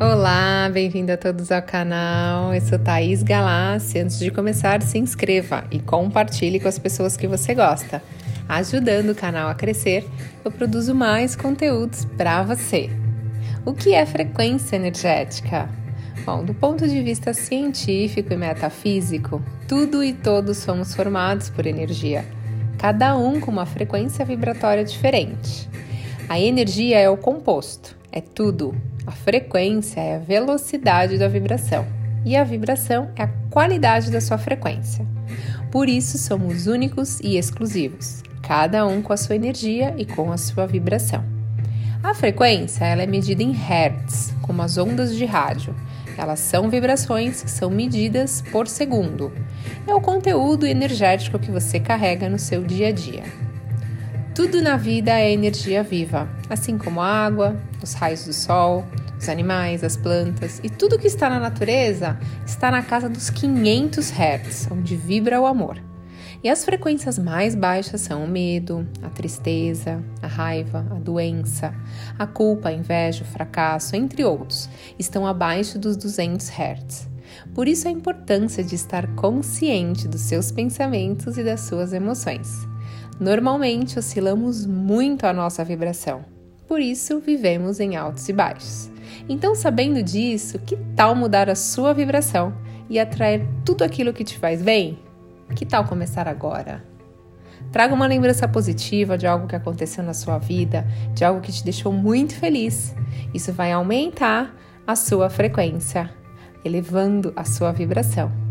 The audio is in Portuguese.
Olá, bem-vindo a todos ao canal. Eu sou Thaís Galassi. Antes de começar, se inscreva e compartilhe com as pessoas que você gosta. Ajudando o canal a crescer, eu produzo mais conteúdos para você. O que é frequência energética? Bom, do ponto de vista científico e metafísico, tudo e todos somos formados por energia, cada um com uma frequência vibratória diferente. A energia é o composto, é tudo. A frequência é a velocidade da vibração e a vibração é a qualidade da sua frequência. Por isso somos únicos e exclusivos, cada um com a sua energia e com a sua vibração. A frequência ela é medida em hertz, como as ondas de rádio. Elas são vibrações que são medidas por segundo. É o conteúdo energético que você carrega no seu dia a dia. Tudo na vida é energia viva, assim como a água, os raios do sol, os animais, as plantas e tudo que está na natureza está na casa dos 500 Hz, onde vibra o amor. E as frequências mais baixas são o medo, a tristeza, a raiva, a doença, a culpa, a inveja, o fracasso, entre outros, estão abaixo dos 200 Hz. Por isso a importância de estar consciente dos seus pensamentos e das suas emoções. Normalmente oscilamos muito a nossa vibração, por isso vivemos em altos e baixos. Então, sabendo disso, que tal mudar a sua vibração e atrair tudo aquilo que te faz bem? Que tal começar agora? Traga uma lembrança positiva de algo que aconteceu na sua vida, de algo que te deixou muito feliz. Isso vai aumentar a sua frequência, elevando a sua vibração.